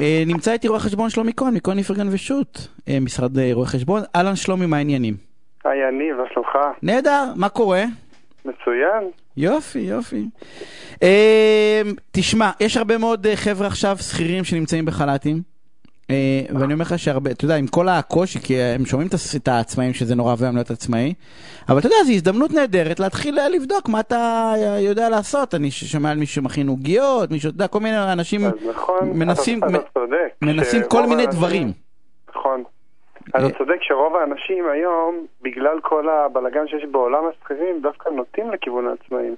אה, נמצא איתי רואה חשבון שלומי כהן, מכהן איפרגן ושות', אה, משרד אה, רואי חשבון. אהלן שלומי, מה העניינים? היי, אני, מה שלומך? נהדר, מה קורה? מצוין. יופי, יופי. תשמע, יש הרבה מאוד חבר'ה עכשיו שכירים שנמצאים בחל"תים. אה, ואני אומר לך שהרבה, אתה יודע, עם כל הקושי, כי הם שומעים את העצמאים שזה נורא ואוהב להיות עצמאי, אבל אתה יודע, זו הזדמנות נהדרת להתחיל אה, לבדוק מה אתה אה, יודע לעשות. אני שומע על מישהו שמכין עוגיות, מישהו, אתה יודע, כל מיני אנשים נכון, מנסים, כל מיני דברים. נכון. אז אתה צודק שרוב האנשים היום, בגלל כל הבלגן שיש בעולם השכירים, דווקא נוטים לכיוון העצמאים.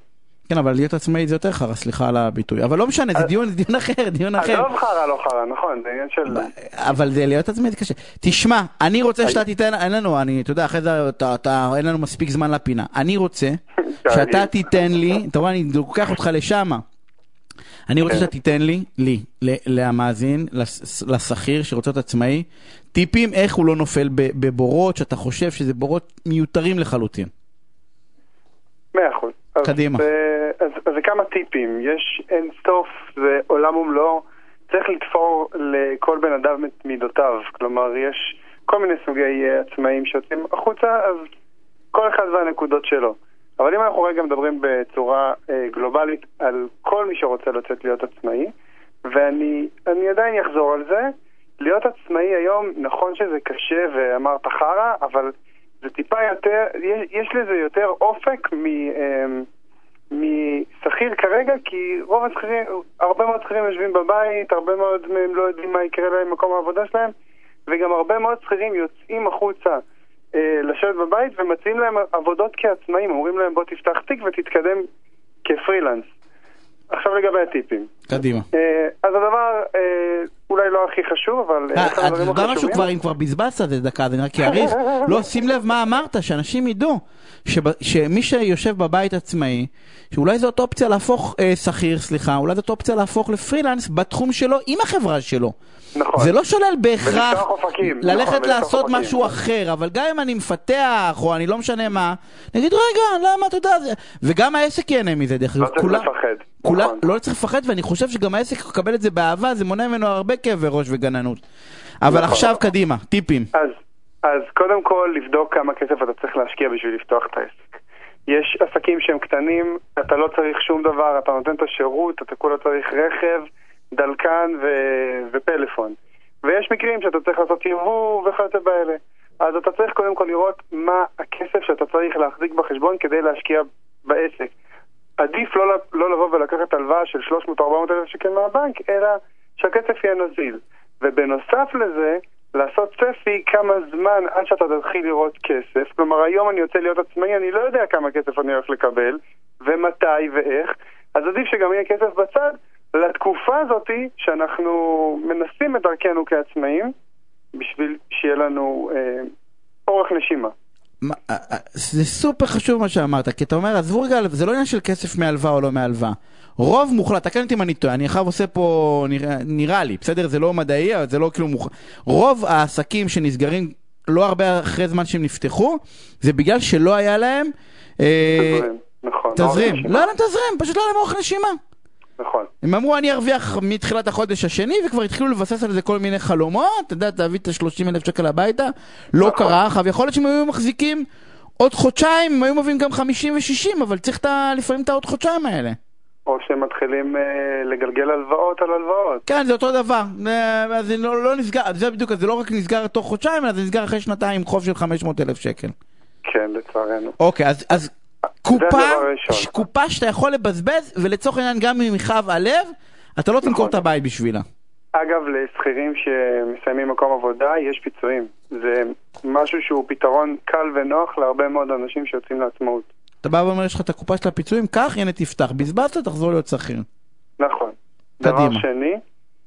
כן, אבל להיות עצמאי זה יותר חרא, סליחה על הביטוי. אבל לא משנה, זה דיון דיון אחר, דיון אחר. עזוב חרא לא חרא, נכון, זה עניין של... אבל זה להיות עצמאי זה קשה. תשמע, אני רוצה שאתה תיתן, אין לנו, אני, אתה יודע, אחרי זה אתה, אין לנו מספיק זמן לפינה. אני רוצה שאתה תיתן לי, אתה רואה, אני לוקח אותך לשם. אני רוצה כן. שאתה תיתן לי, לי, למאזין, לשכיר שרוצה להיות עצמאי, טיפים איך הוא לא נופל בבורות שאתה חושב שזה בורות מיותרים לחלוטין. מאה אחוז. אז, קדימה. אה, אז, אז זה כמה טיפים, יש אין סוף, זה עולם ומלואו, צריך לתפור לכל בן אדם את מידותיו, כלומר יש כל מיני סוגי אה, עצמאים שיוצאים החוצה, אז כל אחד והנקודות שלו. אבל אם אנחנו רגע מדברים בצורה אה, גלובלית על כל מי שרוצה לצאת להיות עצמאי, ואני אני עדיין אחזור על זה, להיות עצמאי היום, נכון שזה קשה ואמרת חרא, אבל זה טיפה יותר, יש, יש לזה יותר אופק מ... אמ, משכיר כרגע, כי רוב השכירים, הרבה מאוד שכירים יושבים בבית, הרבה מאוד מהם לא יודעים מה יקרה להם במקום העבודה שלהם, וגם הרבה מאוד שכירים יוצאים החוצה אה, לשבת בבית ומציעים להם עבודות כעצמאים, אומרים להם בוא תפתח תיק ותתקדם כפרילנס. עכשיו לגבי הטיפים. קדימה. אה, אז הדבר אה, אולי לא הכי חשוב, אבל... אה, הדברים יודע משהו כבר, אם כבר בזבזת את זה דקה, אז אני רק אאריך. לא, שים לב מה אמרת, שאנשים ידעו שמי שיושב בבית עצמאי, שאולי זאת אופציה להפוך, אה, שכיר, סליחה, אולי זאת אופציה להפוך לפרילנס בתחום שלו עם החברה שלו. נכון. זה לא שולל בהכרח נכון, ללכת ולפתוח לעשות. משהו אחר, אבל גם אם אני מפתח, או אני לא משנה מה, נגיד רגע, למה, אתה יודע, זה... וגם העסק ייהנה מזה, דרך לא אגב. צריך כולה- לפחד. כולה, נכון. לא צריך לפחד, ואני חושב שגם העסק יקבל את זה באהבה, זה מונע ממנו הרבה כאבי ראש וגננות. אבל נכון. עכשיו קדימה, טיפים. אז, אז קודם כל לבדוק כמה כסף אתה צריך להשקיע בשביל לפתוח את העסק. יש עסקים שהם קטנים, אתה לא צריך שום דבר, אתה נותן את השירות, אתה כולה צריך רכב, דלקן ו- ופלאפון. ויש מקרים שאתה צריך לעשות יבוא וכיוצא באלה. אז אתה צריך קודם כל לראות מה הכסף שאתה צריך להחזיק בחשבון כדי להשקיע בעסק. עדיף לא, לא לבוא ולקחת הלוואה של 300-400 אלף שקל מהבנק, אלא שהכסף יהיה נזיל. ובנוסף לזה, לעשות צפי כמה זמן עד שאתה תתחיל לראות כסף. כלומר, היום אני יוצא להיות עצמאי, אני לא יודע כמה כסף אני הולך לקבל, ומתי ואיך, אז עדיף שגם יהיה כסף בצד לתקופה הזאת שאנחנו מנסים את דרכנו כעצמאים, בשביל שיהיה לנו אה, אורך נשימה. אה, אה, זה סופר חשוב מה שאמרת, כי אתה אומר, עזבו רגע, זה לא עניין של כסף מהלוואה או לא מהלוואה. רוב מוחלט, תקן אותי אם אני טועה, אני עכשיו עושה פה, נראה, נראה לי, בסדר? זה לא מדעי, אבל זה לא כאילו מוחלט. רוב העסקים שנסגרים לא הרבה אחרי זמן שהם נפתחו, זה בגלל שלא היה להם... אה, תזרים, נכון. תזרים. אורך נשימה. לא היה להם תזרים, פשוט לא היה להם אורך נשימה. נכון. הם אמרו אני ארוויח מתחילת החודש השני וכבר התחילו לבסס על זה כל מיני חלומות, אתה יודע, תביא את ה-30 אלף שקל הביתה, לא נכון. קרה, עכשיו יכול להיות שהם היו מחזיקים עוד חודשיים, הם היו מביאים גם 50 ו-60, אבל צריך את ה- לפעמים את העוד חודשיים האלה. או שהם מתחילים אה, לגלגל הלוואות על הלוואות. כן, זה אותו דבר, אה, זה לא, לא נסגר, זה בדיוק, זה לא רק נסגר תוך חודשיים, אלא זה נסגר אחרי שנתיים חוב של 500 אלף שקל. כן, לצערנו. אוקיי, אז, אז קופה, קופה שאתה יכול לבזבז, ולצורך העניין גם אם יכאב הלב, אתה לא תמכור נכון. את הבית בשבילה. אגב, לשכירים שמסיימים מקום עבודה, יש פיצויים. זה משהו שהוא פתרון קל ונוח להרבה מאוד אנשים שיוצאים לעצמאות. אתה בא ואומר, יש לך את הקופה של הפיצויים, קח, הנה תפתח. בזבזת, תחזור להיות שכיר. נכון. קדימה. דבר שני,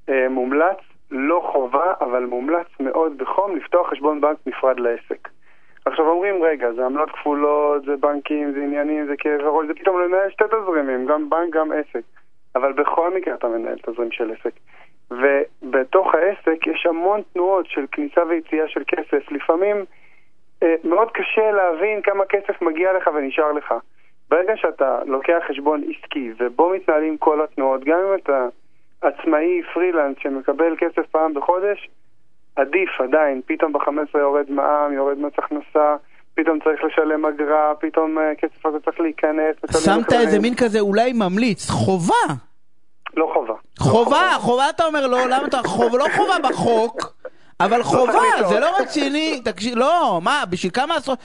אה, מומלץ, לא חובה, אבל מומלץ מאוד בחום לפתוח חשבון בנק נפרד לעסק. עכשיו אומרים, רגע, זה עמלות כפולות, זה בנקים, זה עניינים, זה כאב ראש, זה פתאום לנהל שתי תזרימים, גם בנק, גם עסק. אבל בכל מקרה אתה מנהל תזרים של עסק. ובתוך העסק יש המון תנועות של כניסה ויציאה של כסף. לפעמים אה, מאוד קשה להבין כמה כסף מגיע לך ונשאר לך. ברגע שאתה לוקח חשבון עסקי ובו מתנהלים כל התנועות, גם אם אתה עצמאי פרילנס שמקבל כסף פעם בחודש, עדיף עדיין, פתאום ב-15 יורד מע"מ, יורד מס הכנסה, פתאום צריך לשלם אגרה, פתאום אה, הכסף הזה צריך להיכנס. שמת איזה מין כזה אולי ממליץ, חובה. לא חובה. חובה, חובה אתה אומר לא, למה אתה, חובה, לא חובה בחוק. אבל חובה, זה לא רציני, תקשיב, לא, מה, בשביל כמה עשרות,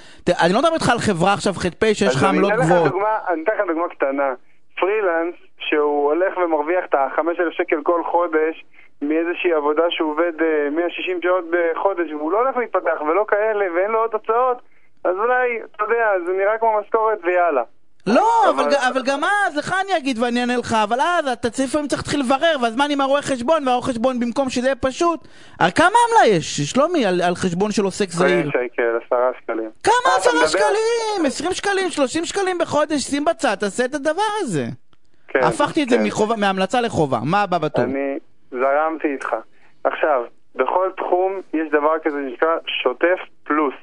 אני לא מדבר איתך על חברה עכשיו ח"פ שיש לך עמלות גבוהות. אני אתן לך דוגמה קטנה, פרילנס שהוא הולך ומרוויח את ה-5,000 שקל כל חודש מאיזושהי עבודה שהוא עובד 160 אה, שעות בחודש והוא לא הולך להתפתח ולא כאלה ואין לו עוד הוצאות אז אולי, אתה יודע, זה נראה כמו משכורת ויאללה. לא, אבל, אבל גם אז, לך אני אגיד ואני אענה לך, אבל אז אתה צריך לפעמים צריך להתחיל לברר, והזמן עם הרואה חשבון, והרואה חשבון במקום שזה יהיה פשוט. כמה עמלה יש, שלומי, על, על חשבון של עוסק זעיר? שקל, עשרה שקלים. כמה עשרה שקלים? עשרים שקלים, שלושים שקלים בחודש, שים בצד, תעשה את הדבר הזה. כן, הפכתי את זה כן. מחובה, מהמלצה לחובה, מה הבא בתור? אני זרמתי איתך. עכשיו, בכל תחום יש דבר כזה שנקרא שוטף פלוס.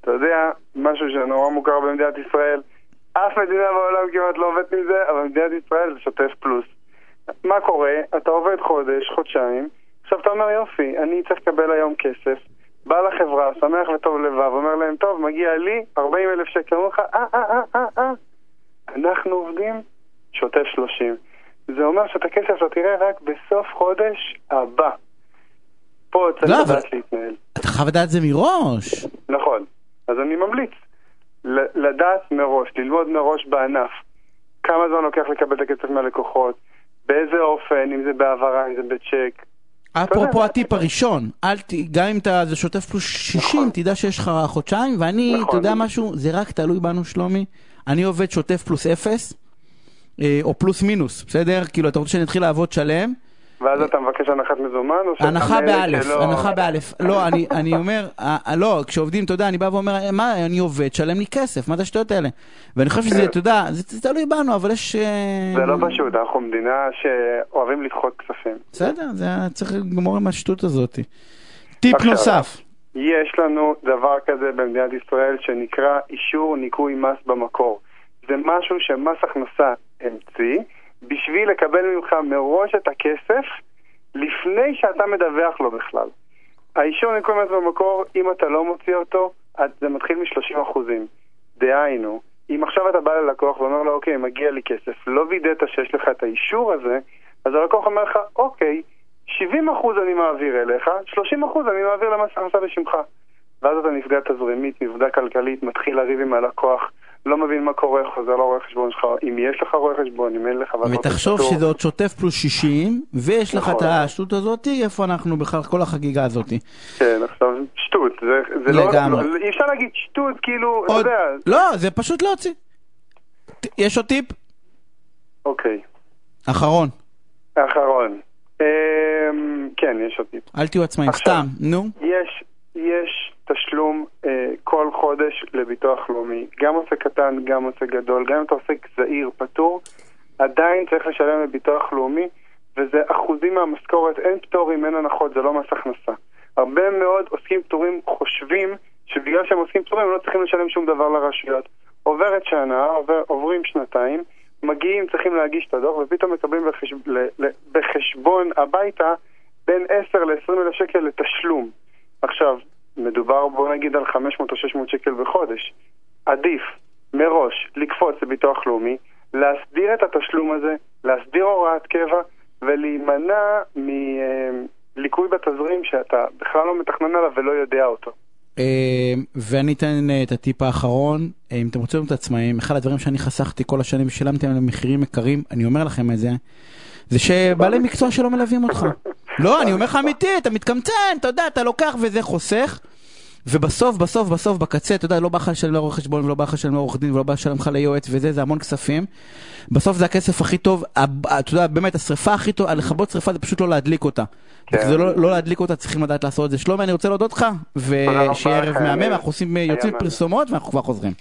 אתה יודע, משהו שנורא מוכר במדינת ישראל, אף מדינה בעולם כמעט לא עובדת עם זה, אבל מדינת ישראל זה שוטף פלוס. מה קורה? אתה עובד חודש, חודשיים, עכשיו אתה אומר יופי, אני צריך לקבל היום כסף, בא לחברה, שמח וטוב לבב, אומר להם, טוב, מגיע לי 40 אלף שקל, אומר לך, אה, אה, אה, אה, אה, אנחנו עובדים שוטף 30. זה אומר שאת הכסף אתה תראה רק בסוף חודש הבא. פה צריך לא, לדעת להתנהל. אתה חייב לדעת זה מראש. נכון. אז אני ממליץ לדעת מראש, ללמוד מראש בענף כמה זמן לוקח לקבל את הכסף מהלקוחות, באיזה אופן, אם זה בהעברה, אם זה בצ'ק. אפרופו הטיפ הראשון, אל ת... גם אם אתה זה שוטף פלוס 60, נכון. תדע שיש לך חודשיים, ואני, נכון. אתה יודע משהו, זה רק תלוי בנו שלומי. אני עובד שוטף פלוס 0, אה, או פלוס מינוס, בסדר? כאילו, אתה רוצה שאני אתחיל לעבוד שלם, ואז אתה מבקש הנחת מזומן הנחה באלף, הנחה באלף. לא, אני אומר, לא, כשעובדים, אתה יודע, אני בא ואומר, מה, אני עובד, שלם לי כסף, מה זה השטויות האלה? ואני חושב שזה, אתה יודע, זה תלוי בנו, אבל יש... אה, זה לא פשוט, אנחנו מדינה שאוהבים לדחות כספים. בסדר, זה צריך לגמור עם השטות הזאת. טיפ נוסף. יש לנו דבר כזה במדינת ישראל שנקרא אישור ניכוי מס במקור. זה משהו שמס הכנסה המציא. בשביל לקבל ממך מראש את הכסף לפני שאתה מדווח לו בכלל. האישור ניכוי מס במקור, אם אתה לא מוציא אותו, זה מתחיל מ-30%. דהיינו, אם עכשיו אתה בא ללקוח ואומר לו, אוקיי, מגיע לי כסף, לא וידאת שיש לך את האישור הזה, אז הלקוח אומר לך, אוקיי, 70% אני מעביר אליך, 30% אני מעביר למס הכנסה בשמך. ואז אתה נפגע תזרימית, נפגע כלכלית, מתחיל לריב עם הלקוח, לא מבין מה קורה, חוזר לרואה חשבון שלך, אם יש לך רואה חשבון, אם אין לך... ותחשוב שזה עוד שוטף פלוס 60, ויש לך את נכון. השטות הזאת, איפה אנחנו בכלל, כל החגיגה הזאת. כן, עכשיו, שטות, זה לא... לגמרי. אי אפשר להגיד שטות, כאילו, אתה יודע... לא, זה פשוט להוציא. יש עוד טיפ? אוקיי. אחרון. אחרון. אמ, כן, יש עוד טיפ. אל תהיו עצמאים, סתם, נו. יש, יש תשלום אה, כל חודש לביטוח לאומי. גם עוסק קטן, גם עוסק גדול, גם אם אתה עוסק זעיר, פטור, עדיין צריך לשלם לביטוח לאומי, וזה אחוזים מהמשכורת, אין פטורים, אין הנחות, זה לא מס הכנסה. הרבה מאוד עוסקים פטורים חושבים שבגלל שהם עוסקים פטורים הם לא צריכים לשלם שום דבר לרשויות. עוברת שנה, עובר, עוברים שנתיים, מגיעים, צריכים להגיש את הדוח, ופתאום מקבלים בחשב, בחשבון הביתה בין 10 ל-20 אלף שקל לתשלום. עכשיו, מדובר בוא נגיד על 500 או 600 שקל בחודש. עדיף מראש לקפוץ לביטוח לאומי, להסדיר את התשלום הזה, להסדיר הוראת קבע ולהימנע מליקוי בתזרים שאתה בכלל לא מתכנן עליו ולא יודע אותו. אה, ואני אתן אה, את הטיפ האחרון, אה, אם אתם רוצים להיות עצמאים, אחד הדברים שאני חסכתי כל השנים ושילמתי עליהם מחירים יקרים, אני אומר לכם את זה, זה שבעלי מקצוע שלא מלווים אותך. לא, אני אומר לך אמיתי, אתה מתקמצן, אתה יודע, אתה לוקח וזה חוסך. ובסוף, בסוף, בסוף, בקצה, אתה יודע, לא בא לך לשלם לעורך חשבון, ולא בא לך לשלם לעורך דין, ולא בא לשלם לך ליועץ וזה, זה המון כספים. בסוף זה הכסף הכי טוב, אתה יודע, באמת, השריפה הכי טוב, לכבות שריפה זה פשוט לא להדליק אותה. כן. זה לא, לא להדליק אותה, צריכים לדעת לעשות את זה. שלומי, אני רוצה להודות לך, ושיהיה ערב מהמם, אנחנו עושים, יוצאים פרסומות, ואנחנו כבר חוזרים.